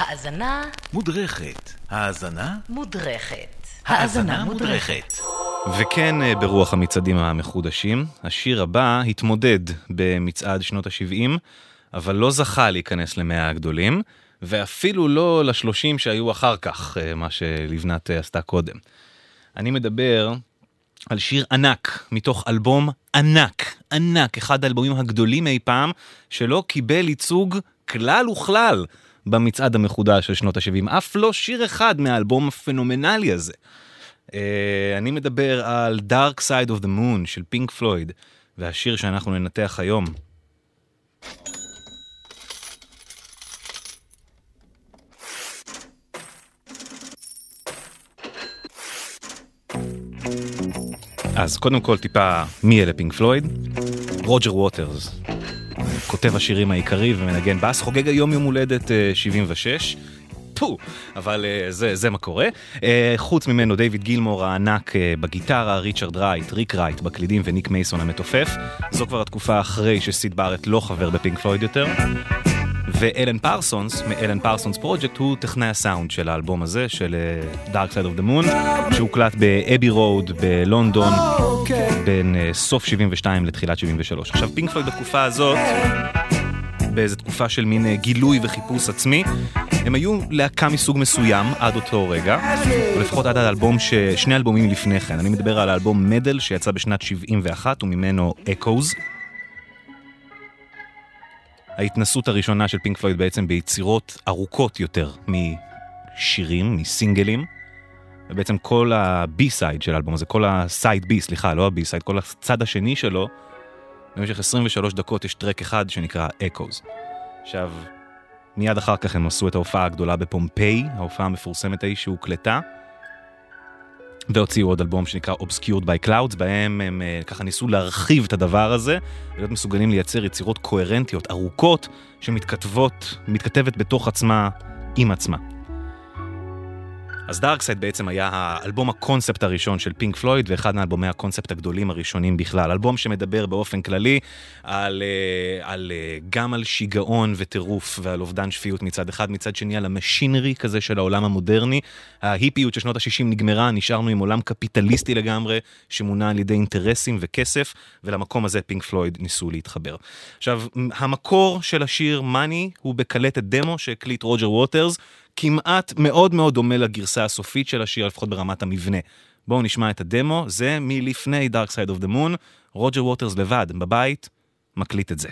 האזנה מודרכת. האזנה? מודרכת. האזנה מודרכת. וכן, אה, ברוח המצעדים המחודשים, השיר הבא התמודד במצעד שנות ה-70, אבל לא זכה להיכנס למאה הגדולים, ואפילו לא לשלושים שהיו אחר כך, אה, מה שלבנת אה, עשתה קודם. אני מדבר על שיר ענק, מתוך אלבום ענק, ענק, אחד האלבומים הגדולים אי פעם, שלא קיבל ייצוג כלל וכלל במצעד המחודש של שנות ה-70, אף לא שיר אחד מהאלבום הפנומנלי הזה. Uh, אני מדבר על Dark Side of the Moon של פינק פלויד, והשיר שאנחנו ננתח היום. אז קודם כל טיפה מי אלה פינק פלויד? רוג'ר ווטרס, כותב השירים העיקרי ומנגן בס, חוגג היום יום הולדת אה, 76. פו, אבל אה, זה, זה מה קורה. אה, חוץ ממנו דיוויד גילמור הענק אה, בגיטרה, ריצ'רד רייט, ריק רייט בקלידים וניק מייסון המתופף. זו כבר התקופה אחרי שסיד בארט לא חבר בפינק פלויד יותר. ואלן פרסונס, מאלן פרסונס פרויקט, הוא טכנאי הסאונד של האלבום הזה, של אה, Dark Side of the Moon, שהוקלט באבי רוד בלונדון בין אה, סוף 72 לתחילת 73. עכשיו, פינק פלויד בתקופה הזאת, באיזו תקופה של מין אה, גילוי וחיפוש עצמי, הם היו להקה מסוג מסוים עד אותו רגע, או לפחות עד האלבום, ש... שני אלבומים לפני כן. אני מדבר על האלבום Meddle שיצא בשנת 71 וממנו אקוז. ההתנסות הראשונה של פינק פלויד בעצם ביצירות ארוכות יותר משירים, מסינגלים. ובעצם כל ה B-side של האלבום הזה, כל ה side B, סליחה, לא ה B-side, כל הצד השני שלו, במשך 23 דקות יש track אחד שנקרא אקוז. עכשיו, מיד אחר כך הם עשו את ההופעה הגדולה בפומפיי, ההופעה המפורסמת ההיא שהוקלטה. והוציאו עוד אלבום שנקרא Obscured by Clouds, בהם הם אה, ככה ניסו להרחיב את הדבר הזה, ולהיות מסוגלים לייצר יצירות קוהרנטיות, ארוכות, שמתכתבות, מתכתבת בתוך עצמה עם עצמה. אז Dark Side בעצם היה האלבום הקונספט הראשון של פינק פלויד ואחד מאלבומי הקונספט הגדולים הראשונים בכלל. אלבום שמדבר באופן כללי על, אה, על, אה, גם על שיגעון וטירוף ועל אובדן שפיות מצד אחד, מצד שני על ה machinery כזה של העולם המודרני. ההיפיות של שנות ה-60 נגמרה, נשארנו עם עולם קפיטליסטי לגמרי, שמונע על ידי אינטרסים וכסף, ולמקום הזה פינק פלויד ניסו להתחבר. עכשיו, המקור של השיר מאני הוא בקלטת דמו שהקליט רוג'ר ווטרס. כמעט מאוד מאוד דומה לגרסה הסופית של השיר, לפחות ברמת המבנה. בואו נשמע את הדמו, זה מלפני Dark Side of the Moon, רוג'ר ווטרס לבד, בבית, מקליט את זה.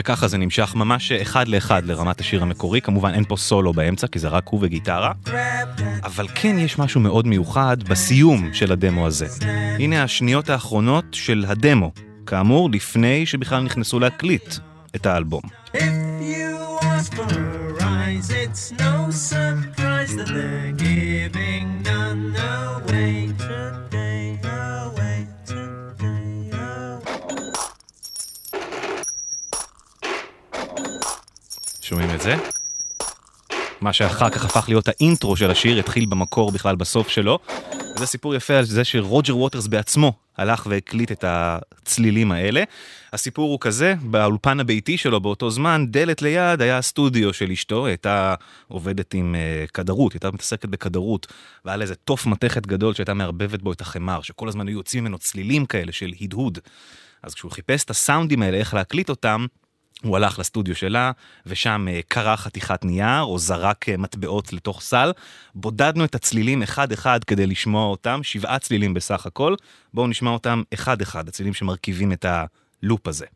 וככה זה נמשך ממש אחד לאחד לרמת השיר המקורי, כמובן אין פה סולו באמצע, כי זה רק הוא וגיטרה, אבל כן יש משהו מאוד מיוחד בסיום של הדמו הזה. הנה השניות האחרונות של הדמו, כאמור, לפני שבכלל נכנסו להקליט את האלבום. It's no surprise that they're giving את זה? מה שאחר כך הפך להיות האינטרו של השיר, התחיל במקור בכלל בסוף שלו. וזה סיפור יפה על זה שרוג'ר ווטרס בעצמו הלך והקליט את הצלילים האלה. הסיפור הוא כזה, באולפן הביתי שלו באותו זמן, דלת ליד היה הסטודיו של אשתו, היא הייתה עובדת עם uh, כדרות, היא הייתה מתעסקת בכדרות, והיה לה איזה תוף מתכת גדול שהייתה מערבבת בו את החמר, שכל הזמן היו יוצאים ממנו צלילים כאלה של הדהוד. אז כשהוא חיפש את הסאונדים האלה, איך להקליט אותם, הוא הלך לסטודיו שלה, ושם אה, קרע חתיכת נייר, או זרק אה, מטבעות לתוך סל. בודדנו את הצלילים אחד-אחד כדי לשמוע אותם, שבעה צלילים בסך הכל. בואו נשמע אותם אחד-אחד, הצלילים שמרכיבים את הלופ הזה.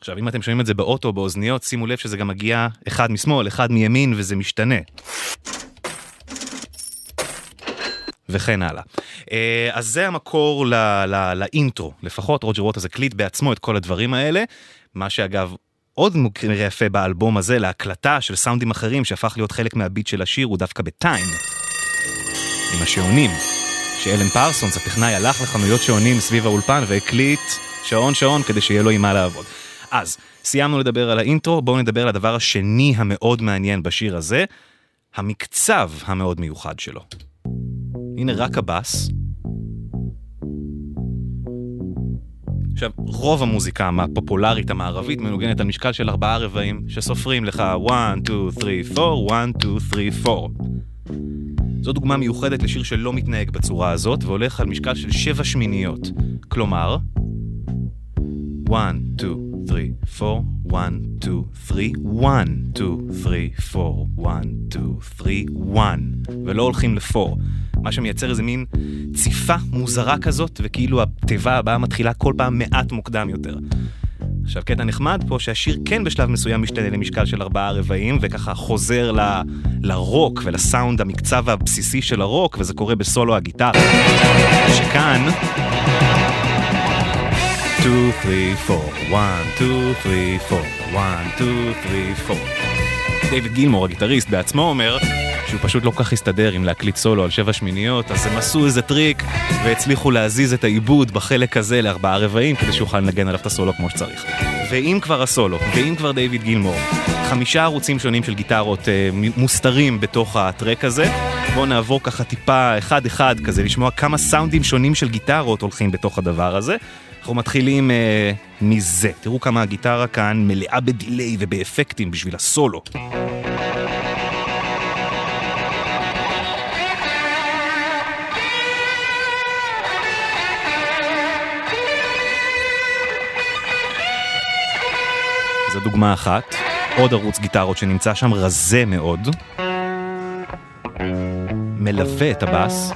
עכשיו, אם אתם שומעים את זה באוטו, באוזניות, שימו לב שזה גם מגיע אחד משמאל, אחד מימין, וזה משתנה. וכן הלאה. אה, אז זה המקור ל- ל- לאינטרו, לפחות רוג'ר ווטרס הקליט בעצמו את כל הדברים האלה, מה שאגב עוד מקרה יפה באלבום הזה להקלטה של סאונדים אחרים שהפך להיות חלק מהביט של השיר הוא דווקא בטיים. עם השעונים. שאלן פרסונס, הטכנאי, הלך לחנויות שעונים סביב האולפן והקליט שעון שעון כדי שיהיה לו עם מה לעבוד. אז, סיימנו לדבר על האינטרו, בואו נדבר על הדבר השני המאוד מעניין בשיר הזה, המקצב המאוד מיוחד שלו. הנה רק הבאס. עכשיו, רוב המוזיקה הפופולרית המערבית מנוגנת על משקל של ארבעה רבעים, שסופרים לך 1, 2, 3, 4, 1, 2, 3, 4. זו דוגמה מיוחדת לשיר שלא מתנהג בצורה הזאת, והולך על משקל של שבע שמיניות. כלומר, 1, 2, 3, 4, 1, 2, 3, 1, 2, 3, 4, 1, 2, 3, 1, ולא הולכים ל-4. מה שמייצר איזה מין ציפה מוזרה כזאת, וכאילו התיבה הבאה מתחילה כל פעם מעט מוקדם יותר. עכשיו, קטע נחמד פה שהשיר כן בשלב מסוים משתנה למשקל של ארבעה רבעים, וככה חוזר ל, לרוק ולסאונד המקצב הבסיסי של הרוק, וזה קורה בסולו הגיטרה. שכאן... 2, 3, 4, 1, 2, 3, 4, 1, 2, 3, 4. דיוויד גילמור, הגיטריסט, בעצמו אומר שהוא פשוט לא כל כך הסתדר עם להקליט סולו על שבע שמיניות, אז הם עשו איזה טריק והצליחו להזיז את העיבוד בחלק הזה לארבעה רבעים כדי שיוכל לנגן עליו את הסולו כמו שצריך. ואם כבר הסולו, ואם כבר דיוויד גילמור, חמישה ערוצים שונים של גיטרות אה, מוסתרים בתוך ה track הזה, בואו נעבור ככה טיפה אחד-אחד כזה, לשמוע כמה סאונדים שונים של גיטרות הולכים בתוך הדבר הזה. אנחנו מתחילים אה, מזה. תראו כמה הגיטרה כאן מלאה בדיליי ובאפקטים בשביל הסולו. זו דוגמה אחת. עוד ערוץ גיטרות שנמצא שם רזה מאוד. מלווה את הבאס.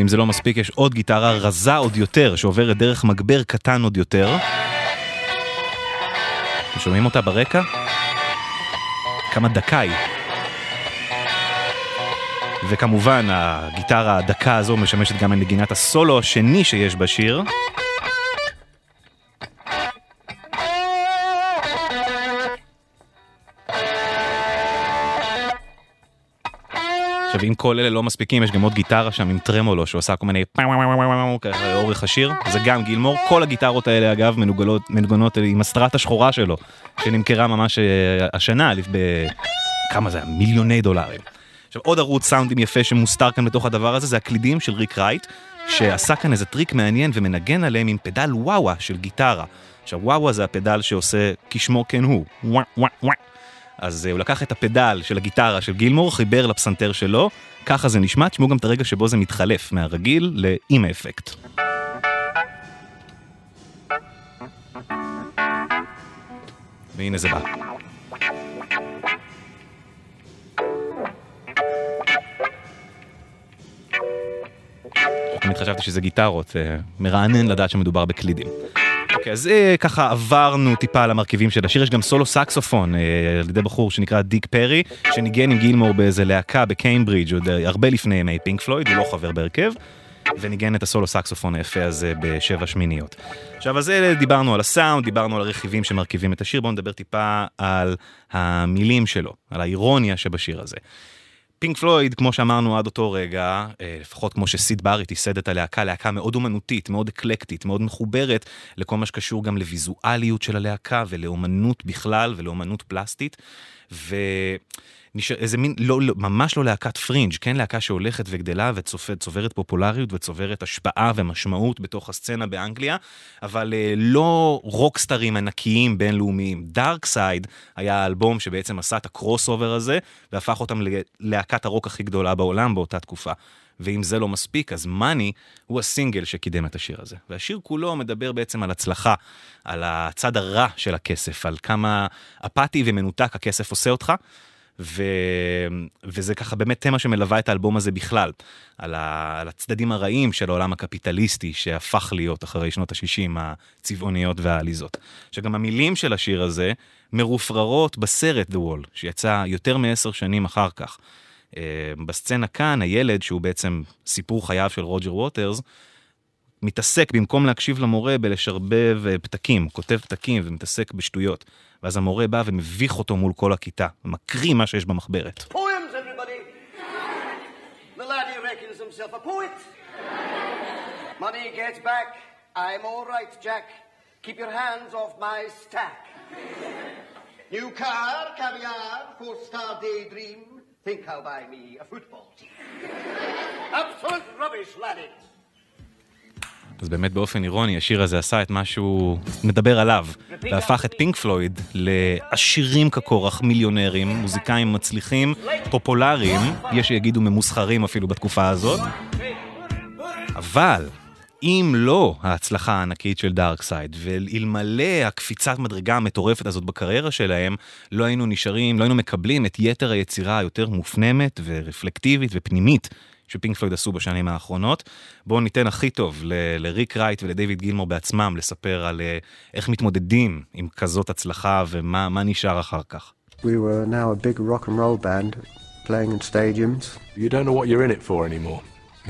ואם זה לא מספיק, יש עוד גיטרה רזה עוד יותר, שעוברת דרך מגבר קטן עוד יותר. שומעים אותה ברקע? כמה דקה היא. וכמובן, הגיטרה הדקה הזו משמשת גם לנגינת הסולו השני שיש בשיר. עכשיו אם כל אלה לא מספיקים יש גם עוד גיטרה שם עם טרמולו שעושה כל מיני ככה השיר זה גם גילמור כל הגיטרות האלה אגב מנוגנות מנוגנות עם הסטראט השחורה שלו שנמכרה ממש אה, השנה בכמה זה מיליוני דולרים. עכשיו עוד ערוץ סאונדים יפה שמוסתר כאן בתוך הדבר הזה זה הקלידים של ריק רייט שעשה כאן איזה טריק מעניין ומנגן עליהם עם פדל וואה-וואה של גיטרה. עכשיו וואה-וואה זה הפדל שעושה כשמו כן הוא. ווא ווא ווא אז uh, הוא לקח את הפדל של הגיטרה של גילמור, חיבר לפסנתר שלו, ככה זה נשמע, תשמעו גם את הרגע שבו זה מתחלף מהרגיל לאם האפקט. והנה זה בא. תמיד חשבתי שזה גיטרות, אה, מרענן לדעת שמדובר בקלידים. אוקיי, אז אה, ככה עברנו טיפה על המרכיבים של השיר, יש גם סולו סקסופון אה, על ידי בחור שנקרא דיק פרי, שניגן עם גילמור באיזה להקה בקיימברידג' עוד אה, הרבה לפני ימי פינק פלויד, הוא לא חבר בהרכב, וניגן את הסולו סקסופון היפה הזה בשבע שמיניות. עכשיו, אז דיברנו על הסאונד, דיברנו על הרכיבים שמרכיבים את השיר, בואו נדבר טיפה על המילים שלו, על האירוניה שבשיר הזה. פינק פלויד, כמו שאמרנו עד אותו רגע, אה, לפחות כמו שסיד בארט ייסד את הלהקה, להקה מאוד אומנותית, מאוד אקלקטית, מאוד מחוברת לכל מה שקשור גם לוויזואליות של הלהקה ולאומנות בכלל ולאומנות פלסטית. ו... נשאר, איזה מין, לא, לא, ממש לא להקת פרינג', כן להקה שהולכת וגדלה וצוברת פופולריות וצוברת השפעה ומשמעות בתוך הסצנה באנגליה, אבל אה, לא רוקסטרים ענקיים בינלאומיים. דארק סייד היה האלבום שבעצם עשה את ה crossover הזה, והפך אותם ללהקת הרוק הכי גדולה בעולם באותה תקופה. ואם זה לא מספיק, אז מאני הוא הסינגל שקידם את השיר הזה. והשיר כולו מדבר בעצם על הצלחה, על הצד הרע של הכסף, על כמה אפאתי ומנותק הכסף עושה אותך. ו... וזה ככה באמת תמה שמלווה את האלבום הזה בכלל, על, ה... על הצדדים הרעים של העולם הקפיטליסטי שהפך להיות אחרי שנות ה-60 הצבעוניות והעליזות. שגם המילים של השיר הזה מרופררות בסרט The Wall, שיצא יותר מעשר שנים אחר כך. אה, בסצנה כאן, הילד, שהוא בעצם סיפור חייו של רוג'ר ווטרס, מתעסק, במקום להקשיב למורה, בלשרבב אה, פתקים, כותב פתקים ומתעסק בשטויות. ואז המורה בא ומביך אותו מול כל הכיתה, ומקריא מה שיש במחברת. Think I'll buy me a football team. Absolute rubbish, laddie. אז באמת באופן אירוני, השיר הזה עשה את מה שהוא מדבר עליו, והפך את פינק פלויד לעשירים כקורח, מיליונרים, מוזיקאים מצליחים, פופולריים, יש שיגידו ממוסחרים אפילו בתקופה הזאת, אבל אם לא ההצלחה הענקית של דארקסייד, ואלמלא הקפיצת מדרגה המטורפת הזאת בקריירה שלהם, לא היינו נשארים, לא היינו מקבלים את יתר היצירה היותר מופנמת ורפלקטיבית ופנימית שפינק פלויד עשו בשנים האחרונות. בואו ניתן הכי טוב ל- לריק רייט ולדיוויד גילמור בעצמם לספר על אה, איך מתמודדים עם כזאת הצלחה ומה מה נשאר אחר כך. We were now a big rock and roll band playing in stadiums. You don't know what you're in it for anymore.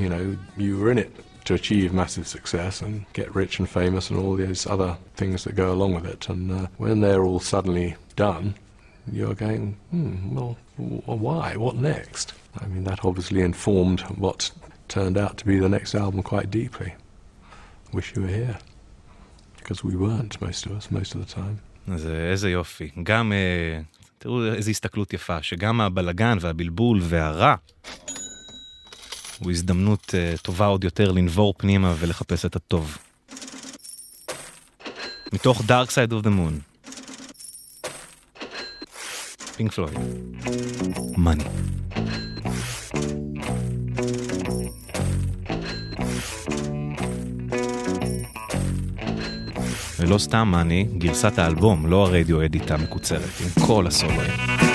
You know, you were in it to achieve massive success and get rich and famous and all these other things that go along with it. And uh, when they're all suddenly done, you're going, hmm, well, why? What next? I mean, that obviously informed what turned out to be the next album quite deeply. Wish you were here. Because we weren't, most of us, most of the time. אז אה, איזה יופי. גם, אה, תראו איזו הסתכלות יפה, שגם הבלגן והבלבול והרע הוא הזדמנות אה, טובה עוד יותר לנבור פנימה ולחפש את הטוב. מתוך Dark Side of the Moon. פינק פלויד. מאני. ולא סתם מאני, גרסת האלבום, לא הרדיו אדיט המקוצרת, עם כל הסולואים.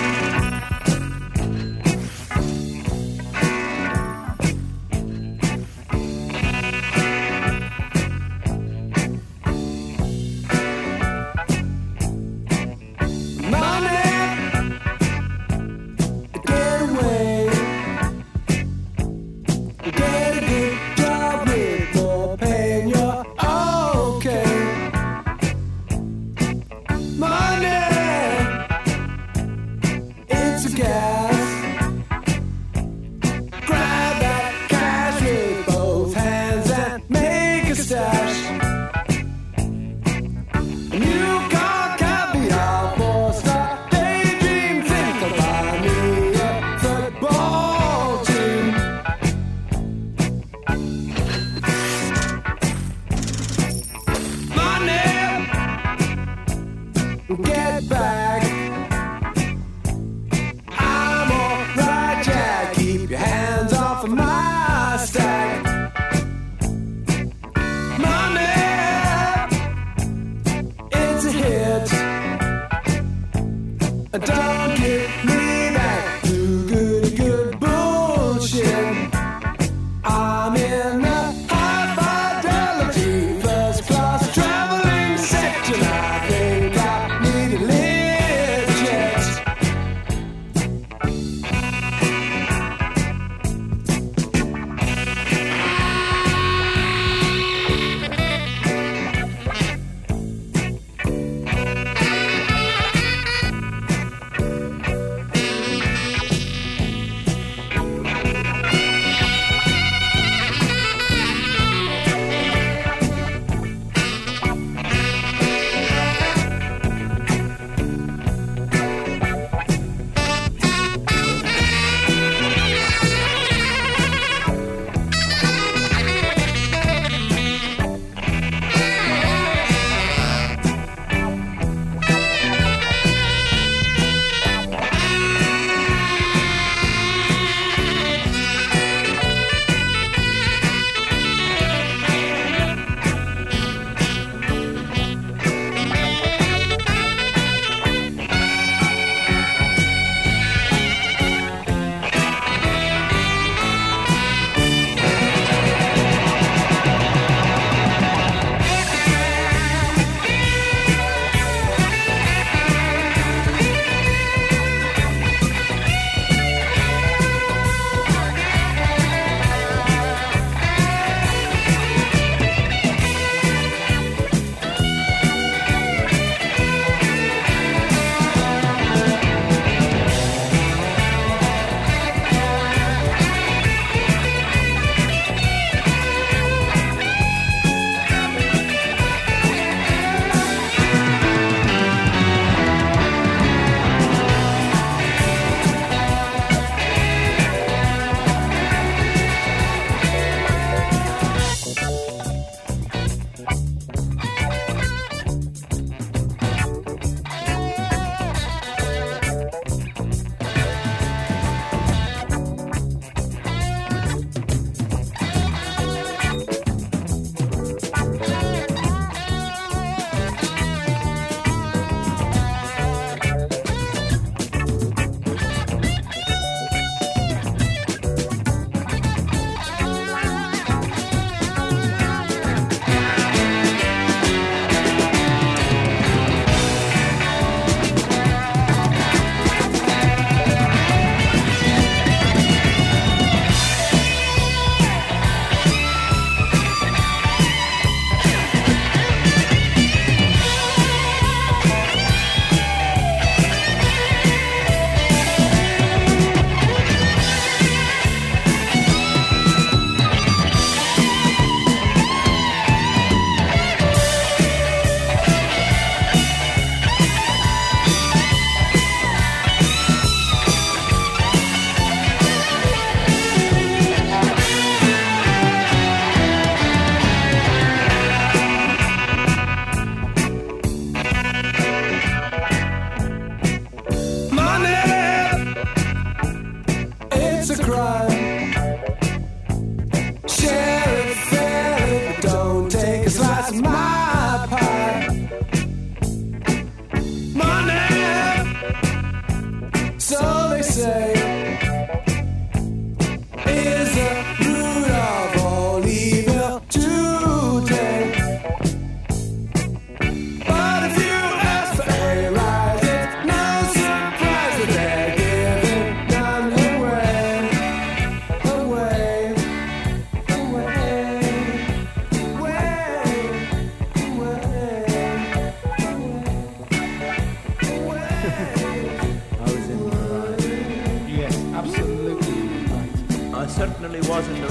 Was in the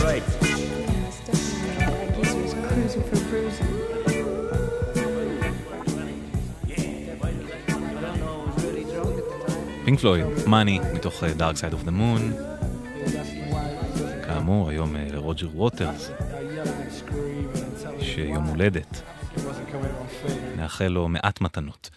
bruising. פינק פלויד, מאני, מתוך אה, Dark Side of the Moon. כאמור, היום אה, לרוג'ר ווטרס, שיום הולדת. נאחל לו מעט מתנות.